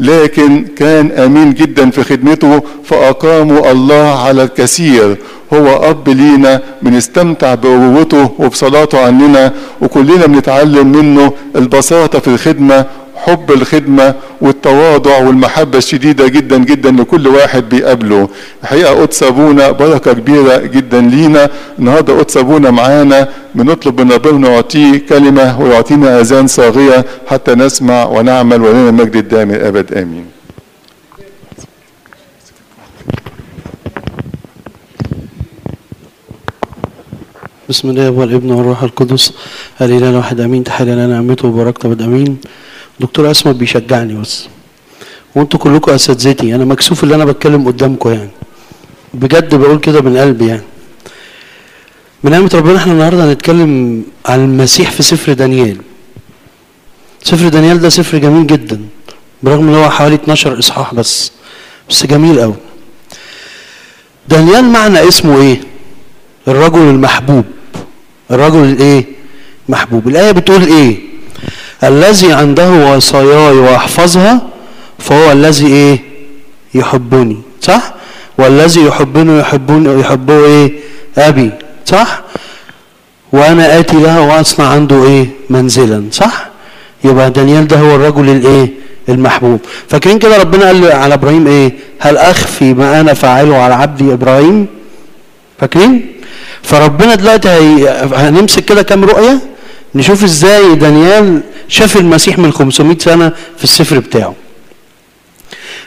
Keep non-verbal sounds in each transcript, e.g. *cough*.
لكن كان أمين جدا في خدمته فأقاموا الله على الكثير. هو أب لينا بنستمتع بأبوته وبصلاته عننا وكلنا بنتعلم منه البساطة في الخدمة حب الخدمة والتواضع والمحبة الشديدة جدا جدا لكل واحد بيقابله. الحقيقة قدس أبونا بركة كبيرة جدا لينا. النهارده قدس أبونا معانا. بنطلب من ربنا يعطيه كلمة ويعطينا أذان صاغية حتى نسمع ونعمل ولنا المجد الدائم الأبد. آمين. بسم الله والابن والروح القدس. الاله واحد. آمين. تحية لنا. نعمته وبركته. آمين. دكتور اسماء بيشجعني بس. وانتوا كلكم أساتذتي. أنا مكسوف اللي أنا بتكلم قدامكم يعني. بجد بقول كده من قلبي يعني. من نعمة ربنا إحنا النهارده هنتكلم عن المسيح في سفر دانيال. سفر دانيال ده سفر جميل جدا. برغم إن هو حوالي 12 إصحاح بس. بس جميل قوي دانيال معنى اسمه إيه؟ الرجل المحبوب. الرجل الإيه؟ محبوب. الآية بتقول إيه؟ الذي عنده وصاياي وأحفظها فهو الذي إيه؟ يحبني صح؟ والذي يحبني يحبني يحبه إيه؟ أبي صح؟ وأنا آتي له وأصنع عنده إيه؟ منزلا صح؟ يبقى دانيال ده هو الرجل الإيه؟ المحبوب. فاكرين كده ربنا قال على إبراهيم إيه؟ هل أخفي ما أنا فاعله على عبدي إبراهيم؟ فاكرين؟ فربنا دلوقتي. هنمسك كده كام رؤية؟ نشوف إزاي دانيال شاف المسيح من 500 سنة في السفر بتاعه.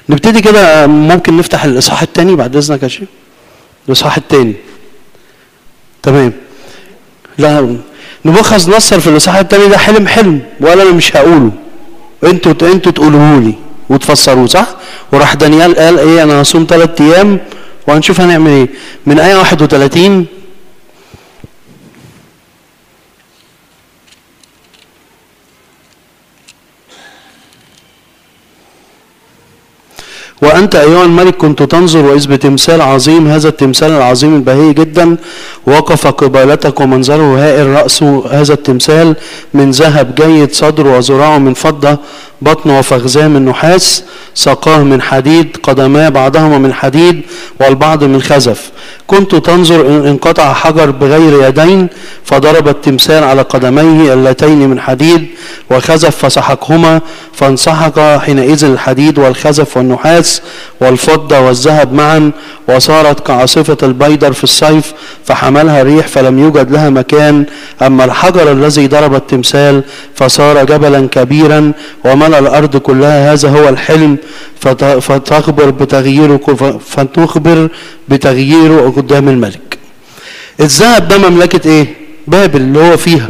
نبتدي كده ممكن نفتح الإصحاح الثاني بعد إذنك يا شيخ. الإصحاح الثاني تمام. لا نبوخذ نصر في الإصحاح الثاني ده حلم حلم ولا أنا مش هقوله. أنتوا أنتوا تقولوه لي وتفسروه صح؟ وراح دانيال قال إيه أنا هصوم ثلاث أيام وهنشوف هنعمل إيه. من آية 31 وأنت أيها الملك كنت تنظر وإذ بتمثال عظيم هذا التمثال العظيم البهي جدا وقف قبالتك ومنظره هائل رأسه هذا التمثال من ذهب جيد صدره وذراعه من فضة بطنه وفخذاه من نحاس ساقاه من حديد قدماه بعضهما من حديد والبعض من خزف. كنت تنظر إن انقطع حجر بغير يدين فضرب التمثال على قدميه اللتين من حديد وخزف فسحقهما فانسحق حينئذ الحديد والخزف والنحاس والفضة والذهب معا وصارت كعاصفة البيدر في الصيف فحملها الريح فلم يوجد لها مكان. أما الحجر الذي ضرب التمثال فصار جبلا كبيرا وملأ الأرض كلها. هذا هو الحلم فتخبر بتغييره فتخبر بتغييره قدام الملك. الذهب ده مملكة إيه؟ بابل اللي هو فيها.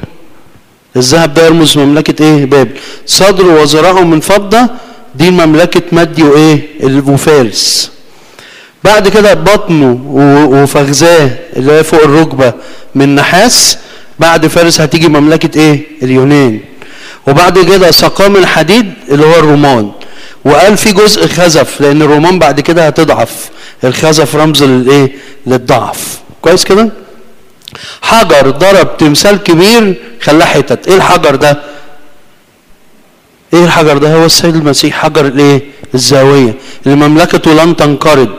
الذهب ده يرمز مملكة إيه؟ بابل. صدره وذراعه من فضة دي مملكة مدي وإيه؟ وفارس بعد كده بطنه وفخذاه اللي هي فوق الركبة من نحاس. بعد فارس هتيجي مملكة إيه؟ اليونان. وبعد كده سقام الحديد اللي هو الرومان. وقال في جزء خزف لأن الرومان بعد كده هتضعف. الخزف رمز للإيه؟ للضعف. كويس كده؟ حجر ضرب تمثال كبير خلاه حتت. إيه الحجر ده؟ إيه الحجر ده؟ هو السيد المسيح حجر الإيه؟ الزاوية. اللي مملكته لن تنقرض.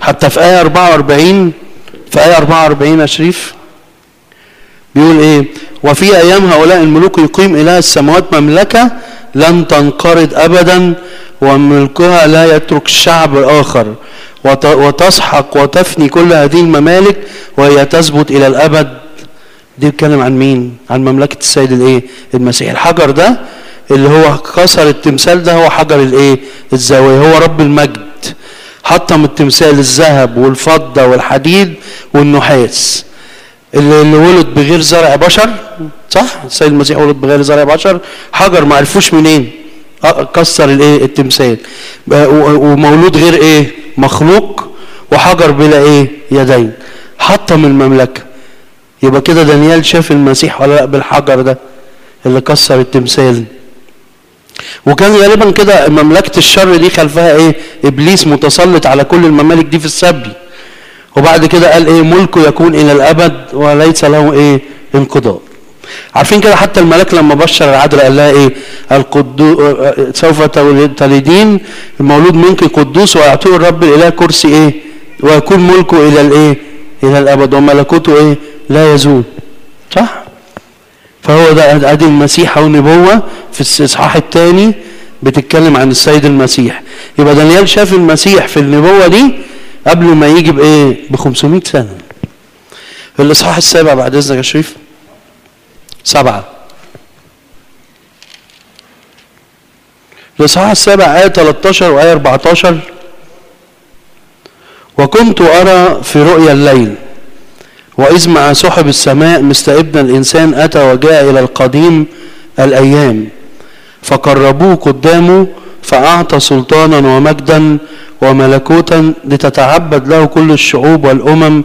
حتى في آية 44 في آية 44 يا شريف بيقول إيه؟ وفي أيام هؤلاء الملوك يقيم إله السماوات مملكة لن تنقرض ابدا وملكها لا يترك الشعب الآخر وتسحق وتفني كل هذه الممالك وهي تثبت إلى الأبد. دي بيتكلم عن مين؟ عن مملكة السيد الإيه؟ المسيح. الحجر ده اللي هو كسر التمثال ده هو حجر الايه؟ الزاوية. هو رب المجد. حطم التمثال الذهب والفضة والحديد والنحاس. اللي, اللي ولد بغير زرع بشر صح؟ السيد المسيح ولد بغير زرع بشر. حجر ما عرفوش منين. كسر الايه؟ التمثال. ومولود غير إيه؟ مخلوق. وحجر بلا إيه؟ يدين. حطم المملكة. يبقى كده دانيال شاف المسيح ولا لأ بالحجر ده اللي كسر التمثال؟ وكان غالبا كده مملكة الشر دي خلفها إيه؟ إبليس متسلط على كل الممالك دي في السبي وبعد كده قال إيه؟ ملكه يكون إلى الأبد وليس له إيه؟ انقضاء. عارفين كده حتى الملاك لما بشر العذراء قال لها إيه؟ القدو سوف تلدين المولود منك قدوس ويعطيه الرب الإله كرسي إيه؟ ويكون ملكه إلى الإيه؟ إلى الأبد. وملكوته إيه؟ لا يزول. صح؟ فهو ده أدي المسيح أو نبوه في الإصحاح الثاني بتتكلم عن السيد المسيح. يبقى دانيال شاف المسيح في النبوة دي قبل ما يجي بإيه؟ ب 500 سنة. الإصحاح السابع بعد إذنك يا شريف. سبعة. الإصحاح السابع آية 13 وآية 14 وكنت أرى في رؤيا الليل. وإذ مع سحب السماء ابن الإنسان أتى وجاء إلى القديم الأيام. فقربوه قدامه فأعطى سلطانا ومجدا وملكوتا لتتعبد له كل الشعوب والأمم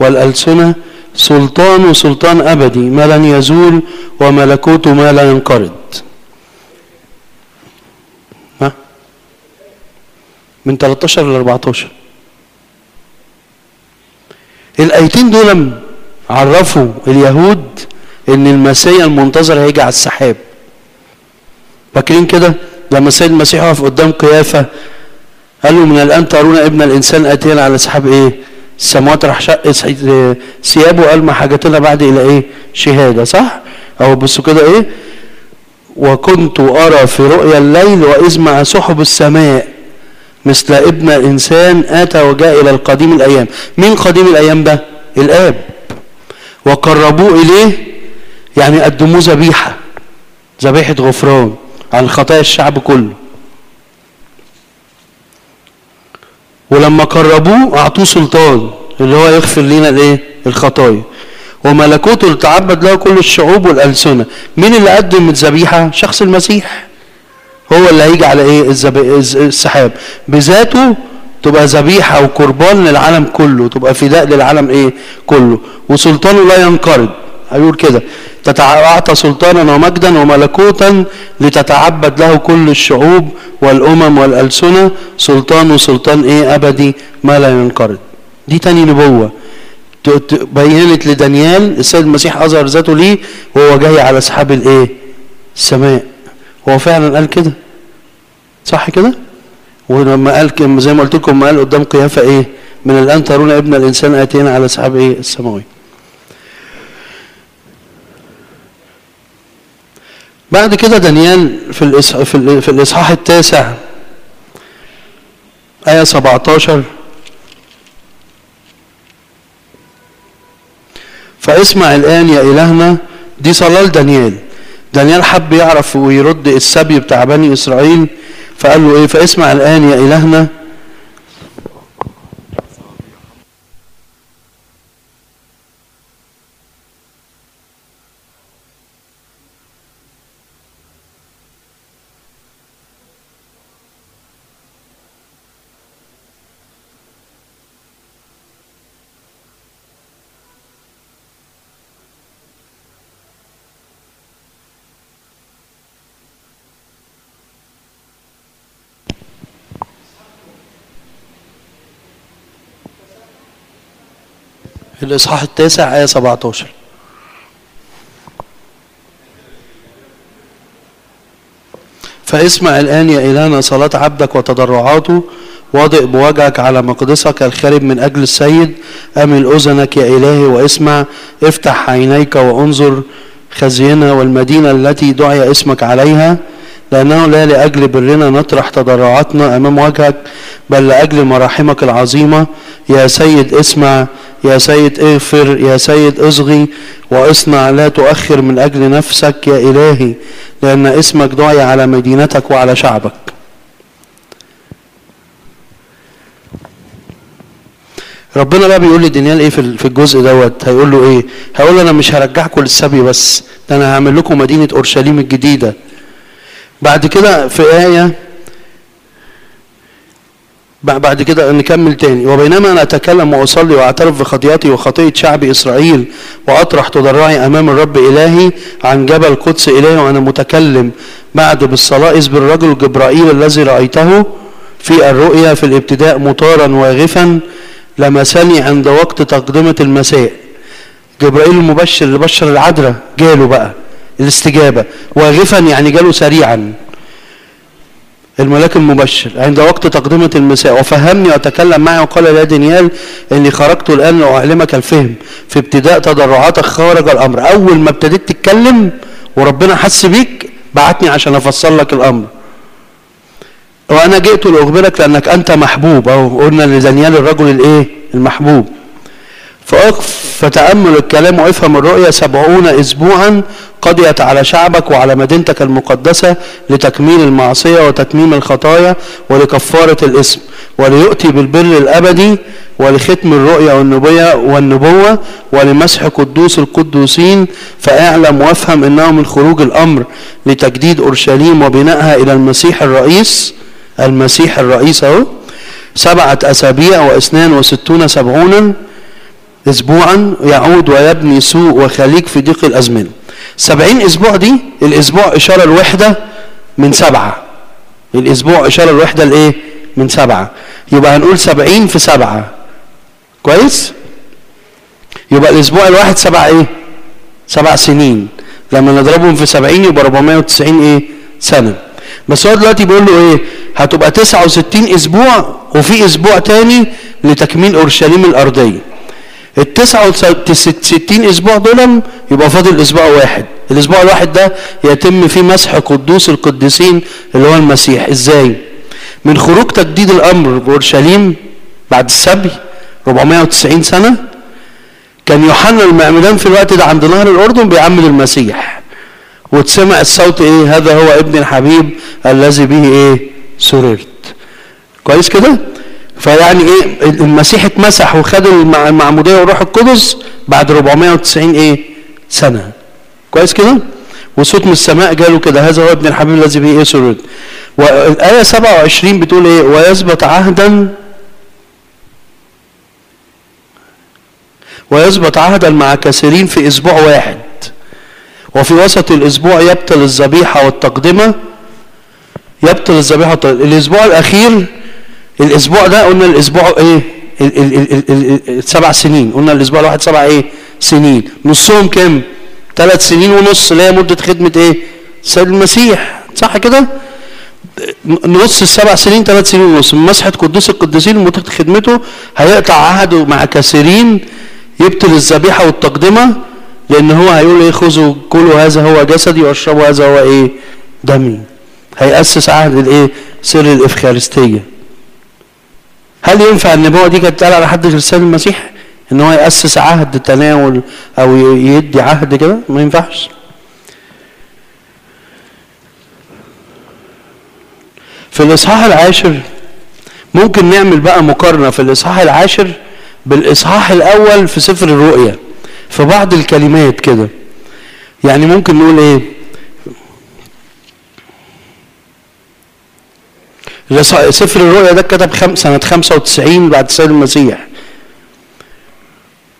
والألسنة. سلطان سلطان أبدي ما لن يزول وملكوته ما لا ينقرض. من 13 ل 14 الآيتين دول عرفوا اليهود إن المسيح المنتظر هيجي على السحاب. فاكرين كده؟ لما السيد المسيح وقف قدام قيافة قال له من الآن ترون ابن الإنسان آتينا على سحاب إيه؟ السماوات. راح شق ثيابه وقال ما حاجتنا بعد إلى إيه؟ شهادة. صح؟ أو بصوا كده إيه؟ وكنت أرى في رؤيا الليل وإذ مع سحب السماء مثل ابن الإنسان آتى وجاء إلى القديم الأيام. مين قديم الأيام ده؟ الآب. وقربوه إليه يعني قدموه ذبيحة. ذبيحة غفران عن خطايا الشعب كله. ولما قربوه أعطوه سلطان اللي هو يغفر لنا الإيه؟ الخطايا. وملكوته اللي تعبد له كل الشعوب والألسنة. مين اللي قدم الذبيحة؟ شخص المسيح. هو اللي هيجي على إيه؟ السحاب. بذاته تبقى ذبيحة وقربان للعالم كله تبقى فداء للعالم إيه؟ كله. وسلطانه لا ينقرض. هيقول كده. أعطى سلطانا ومجدا وملكوتا لتتعبد له كل الشعوب والأمم والألسنة. سلطان سلطان إيه؟ أبدي. ما لا ينقرض. دي تاني نبوة. بينت لدانيال السيد المسيح أظهر ذاته ليه؟ وهو جاي على سحاب الإيه؟ السماء. هو فعلا قال كده؟ صح كده؟ ولما قال زي ما قلت لكم ما قال قدام قيافة إيه؟ من الآن ترون ابن الإنسان آتينا على سحاب إيه؟ السماوي. بعد كده دانيال في. في, ال... في الإصحاح التاسع آية 17 فاسمع الآن يا إلهنا دي صلاة دانيال دانيال حب يعرف ويرد السبي بتاع بني إسرائيل فقال له إيه؟ فاسمع الآن يا إلهنا الإصحاح التاسع آية 17 فاسمع الآن يا إلهنا صلاة عبدك وتضرعاته واضئ بوجهك على مقدسك الخارب من أجل السيد أمل أذنك يا إلهي واسمع افتح عينيك وانظر خزينا والمدينة التي دعي اسمك عليها لأنه لا لأجل برنا نطرح تضرعاتنا أمام وجهك بل لأجل مراحمك العظيمة. يا سيد اسمع يا سيد اغفر يا سيد اصغي واصنع لا تؤخر من أجل نفسك يا إلهي لأن اسمك دعي على مدينتك وعلى شعبك. ربنا بقى بيقول لدانيال إيه في الجزء دوت؟ هيقول له إيه؟ هيقول له أنا مش هرجعكم للسبي بس ده أنا هعمل لكم مدينة أورشليم الجديدة. بعد كده في آية بعد كده نكمل تاني. وبينما أنا أتكلم وأصلي وأعترف بخطيئتي وخطيئه شعب إسرائيل وأطرح تضرعي أمام الرب إلهي عن جبل قدس إلهي وأنا متكلم بعد بالصلاة. إذ بالرجل جبرائيل الذي رأيته في الرؤيا في الابتداء مطارا واغفا لمسني عند وقت تقدمة المساء. جبرائيل المبشر اللي بشر العذراء جاله بقى الاستجابة. واغفا يعني جاله سريعا. الملاك المبشر. عند وقت تقدمة المساء وفهمني وتكلم معي وقال يا دانيال إني خرجت الآن لأعلمك الفهم في ابتداء تضرعاتك خارج الأمر. أول ما ابتديت تتكلم وربنا حس بيك بعتني عشان أفسر لك الأمر. وأنا جئت لأخبرك لأنك أنت محبوب. أو قلنا لدانيال الرجل الإيه؟ المحبوب. فأقف فتأمل الكلام وافهم الرؤيا سبعون أسبوعا قضيت على شعبك وعلى مدينتك المقدسة لتكميل المعصية وتتميم الخطايا ولكفارة الإثم وليؤتي بالبر الأبدي ولختم الرؤيا والنبوة والنبوة ولمسح قدوس القدوسين فأعلم وافهم انه من خروج الأمر لتجديد أورشليم وبنائها إلى المسيح الرئيس المسيح الرئيس أهو سبعة أسابيع وإثنان وستون سبعونا اسبوعا يعود ويبني سوء وخليج في ضيق الأزمنة. سبعين أسبوع دي الأسبوع إشارة الوحدة من سبعة. الأسبوع إشارة الوحدة لإيه؟ من سبعة. يبقى هنقول سبعين في سبعة. كويس؟ يبقى الأسبوع الواحد سبع إيه؟ سبع سنين. لما نضربهم في سبعين يبقى 490 إيه؟ سنة. بس هو دلوقتي بيقول له إيه؟ هتبقى 69 أسبوع وفي أسبوع تاني لتكميل أورشليم الأرضية. ال 69 أسبوع دول يبقى فاضل أسبوع واحد. الأسبوع الواحد ده يتم فيه مسح قدوس القديسين اللي هو المسيح. إزاي؟ من خروج تجديد الأمر باورشليم بعد السبي 490 سنة كان يوحنا المعمدان في الوقت ده عند نهر الأردن بيعمد المسيح. وتسمع الصوت إيه؟ هذا هو ابن الحبيب الذي به إيه؟ سررت. كويس كده؟ فيعني إيه؟ المسيح اتمسح وخد المعمودية والروح القدس بعد 490 إيه؟ سنة. كويس كده؟ وصوت من السماء جاله كده هذا هو ابن الحبيب الذي به سررت والايه 27 بتقول إيه؟ ويثبت عهدا ويثبت عهدا مع كثيرين في أسبوع واحد. وفي وسط الأسبوع يبطل الذبيحة والتقدمة. يبطل الذبيحة. الأسبوع الأخير الأسبوع ده قلنا الأسبوع إيه؟ ال ال ال ال ال سبع سنين. قلنا الأسبوع الواحد سبع إيه؟ سنين. نصهم كام؟ ثلاث سنين ونص اللي هي مدة خدمة إيه؟ سيد المسيح. صح كده؟ نص السبع سنين ثلاث سنين ونص. من مسحه قدوس القديسين مدة خدمته هيقطع عهده مع كثيرين يبطل الذبيحة والتقدمة لأن هو هيقول إيه؟ خذوا كلوا هذا هو جسدي واشربوا هذا هو إيه؟ دمي. هيأسس عهد الإيه؟ سر الإفخارستية. هل ينفع النبوة دي كانت على حد غير المسيح؟ إن هو يأسس عهد تناول أو يدي عهد كده؟ ما ينفعش. في الإصحاح العاشر ممكن نعمل بقى مقارنة في الإصحاح العاشر بالإصحاح الأول في سفر الرؤيا في بعض الكلمات كده. يعني ممكن نقول إيه؟ سفر الرؤيا ده خم... سنة 95 بعد السيد المسيح.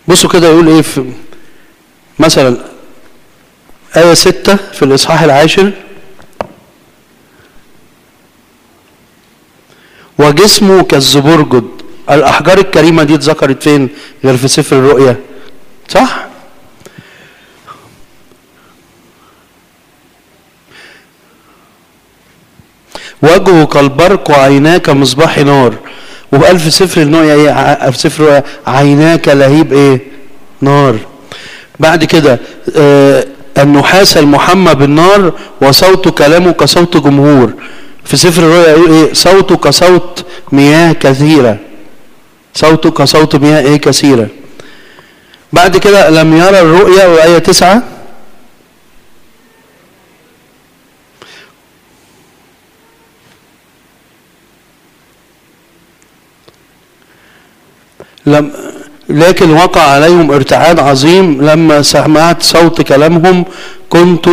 بصوا كده يقول إيه في مثلا آية ستة في الإصحاح العاشر. وجسمه كالزبرجد. الأحجار الكريمة دي اتذكرت فين؟ غير في سفر الرؤيا. صح؟ وجهه كالبرق وعيناه كمصباح نار. وقال في سفر النوية إيه في سفر عيناه كلهيب إيه؟ نار. بعد كده آه النحاس المحمى بالنار وصوت كلامه كصوت جمهور. في سفر الرؤيا يقول إيه؟ صوته كصوت مياه كثيرة. صوته كصوت مياه إيه؟ كثيرة. بعد كده لم يرى الرؤيا وآية تسعة؟ لم لكن وقع عليهم ارتعاد عظيم لما سمعت صوت كلامهم. كنت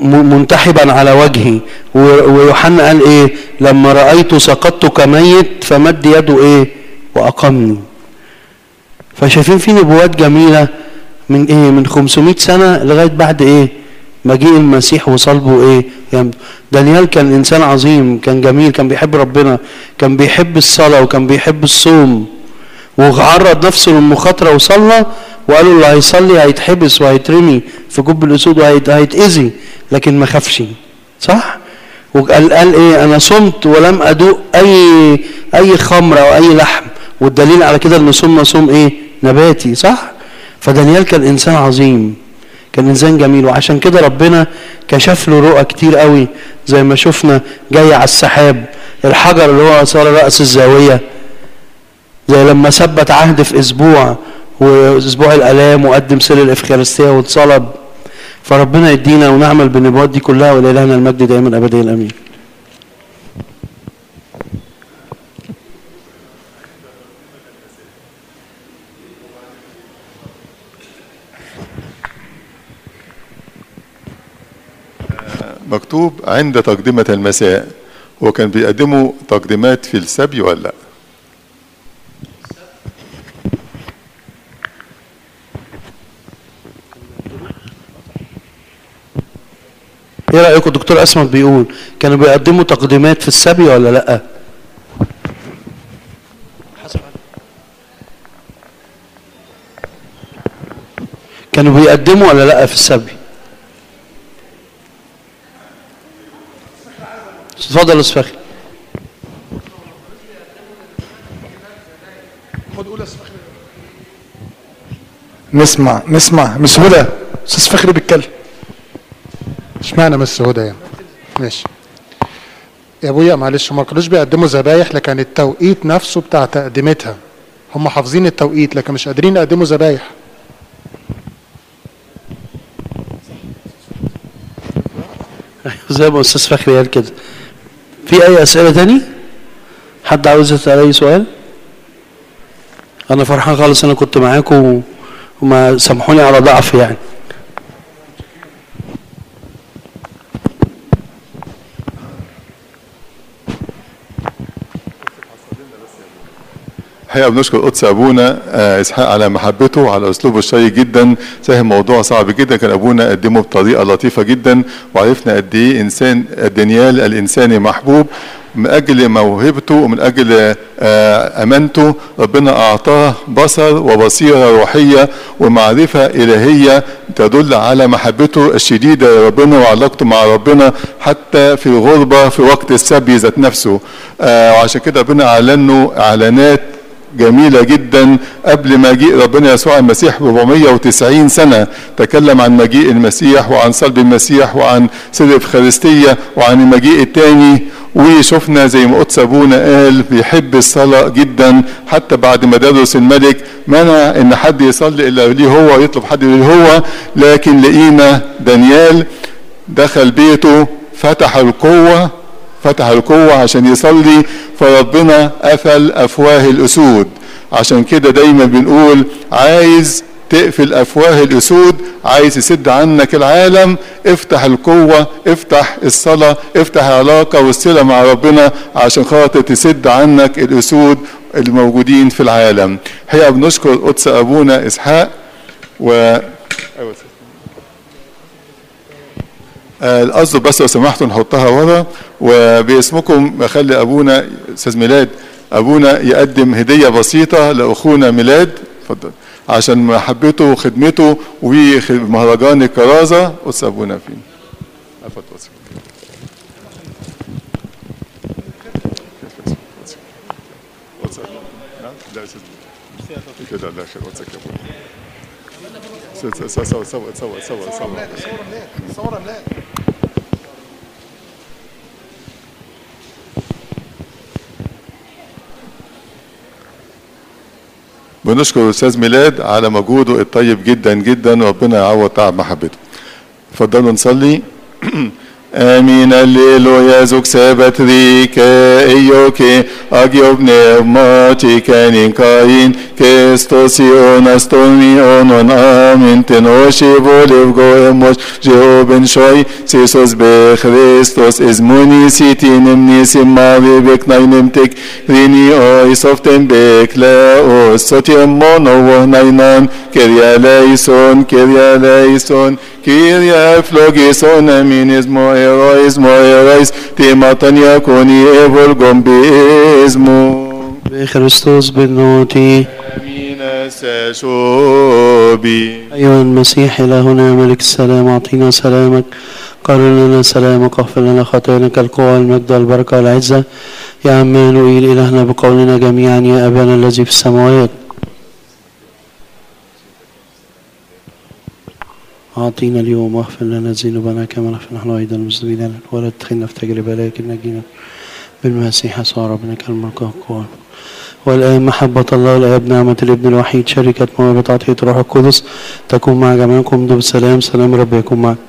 منتحبا على وجهي. ويوحنا قال إيه؟ لما رأيت سقطت كميت فمد يده إيه؟ وأقمني. فشايفين في نبوات جميلة من إيه؟ من 500 سنة لغاية بعد إيه؟ مجيء المسيح وصلبه إيه؟ يعني دانيال كان إنسان عظيم كان جميل كان بيحب ربنا كان بيحب الصلاة وكان بيحب الصوم. وعرض نفسه للمخاطرة وصلى وقالوا اللي هيصلي هيتحبس وهيترمي في جب الأسود وهيتاذي لكن ما خافش. صح؟ وقال قال إيه؟ أنا صمت ولم أدوق اي أي خمر أو أي لحم. والدليل على كده إن صومنا صوم إيه؟ نباتي. صح؟ فدانيال كان إنسان عظيم. كان إنسان جميل. وعشان كده ربنا كشف له رؤى كتير قوي. زي ما شفنا جاي على السحاب. الحجر اللي هو صار رأس الزاوية. زي لما ثبت عهد في أسبوع وأسبوع الألام وقدم سر الإفخارستية واتصلب فربنا يدينا ونعمل بالنبوات دي كلها ولإلهنا المجد دائما ابدا آمين. مكتوب عند تقدمة المساء هو كان بيقدموا تقديمات في السبي ولا؟ لا إيه رأيكم الدكتور اسمت بيقول كانوا بيقدموا تقديمات في السبي ولا لأ؟ كانوا بيقدموا ولا لأ في السبي؟ اتفضل فخري. نسمع نسمع. هدى أستاذ فخري بيتكلم. اشمعنى مس هدى يعني. ماشي. يا أبويا معلش ما كانوش بيقدموا ذبايح لكن التوقيت نفسه بتاع تقديمتها. هم حافظين التوقيت لكن مش قادرين يقدموا ذبايح. *laughs* زي ما أستاذ فخري قال كده. في أي أسئلة تاني؟ حد عاوز يسأل أي سؤال؟ أنا فرحان خالص أنا كنت معاكم وما سامحوني على ضعفي يعني. الحقيقة بنشكر قدس أبونا آه، إسحاق على محبته وعلى أسلوبه الشيق جدا. فاهم موضوع صعب جدا. كان أبونا قدمه بطريقة لطيفة جدا. وعرفنا قد إيه إنسان دانيال الانساني محبوب. من أجل موهبته ومن أجل آه، أمانته ربنا أعطاه بصر وبصيرة روحية ومعرفة إلهية تدل على محبته الشديدة لربنا وعلاقته مع ربنا حتى في الغربة في وقت السبي ذات نفسه. آه، وعشان كده ربنا اعلن له إعلانات جميلة جدا. قبل مجيء ربنا يسوع المسيح ب 490 سنة تكلم عن مجيء المسيح وعن صلب المسيح وعن سر الإفخارستية وعن المجيء الثاني وشفنا زي ما قدس أبونا قال بيحب الصلاة جدا. حتى بعد ما درس الملك منع إن حد يصلي إلا ليه هو يطلب حد ليه هو. لكن لقينا دانيال دخل بيته فتح القوة فتح القوة عشان يصلي فربنا قفل أفواه الأسود. عشان كده دايما بنقول عايز تقفل أفواه الأسود عايز يسد عنك العالم افتح القوة افتح الصلاة افتح العلاقة والصلة مع ربنا عشان خاطر تسد عنك الأسود الموجودين في العالم. هي بنشكر قدس أبونا إسحاق و أيوة القصد بس لو سمحتوا نحطها ورا وباسمكم بخلي أبونا أستاذ ميلاد أبونا يقدم هدية بسيطة لأخونا ميلاد اتفضل عشان محبته وخدمته ومهرجان الكرازة. قدس أبونا فين اتفضل خير سوا سوا سوا سوا سوا صورة ملاك بنشكر أستاذ ميلاد على مجهوده الطيب جدا جدا وربنا يعوض تعب محبته. اتفضلوا نصلي. *clears throat* Emine liloje zuk sebet rike e joki agjog nevmati kenin kain kestosi onas tomi onon amin tenoshi volev goemos Jehoben shoi sisos be Christos iz munisitim nisim mavi beknainim tek rini oi softem bekle o sotim mono vohnainan keryaleison keryaleison keryaleison امين اسمو ايرويس مو ايرويس تيماتن يكوني ايفول جومبيزمو بخريستوس بالنوتي امين ساشوبي أيها المسيح إلهنا ملك السلام أعطينا سلامك قرر لنا سلامك واغفر لنا خطايانا القوة والمجد والبركة والعزة يا عمانوئيل إلهنا بقولنا جميعا يا أبانا الذي في السماوات أعطينا اليوم واغفر لنا ذنوبنا كما نغفر نحن أيضا لنا ولا تدخلنا في تجربة لكن نجينا بالمسيح يسوع ربنا كالملك والقوة والآن محبة الله الآب نعمة الابن الوحيد. شركة موهبة عطية الروح القدس. تكون مع جميعكم دوب السلام سلام رب يكون معكم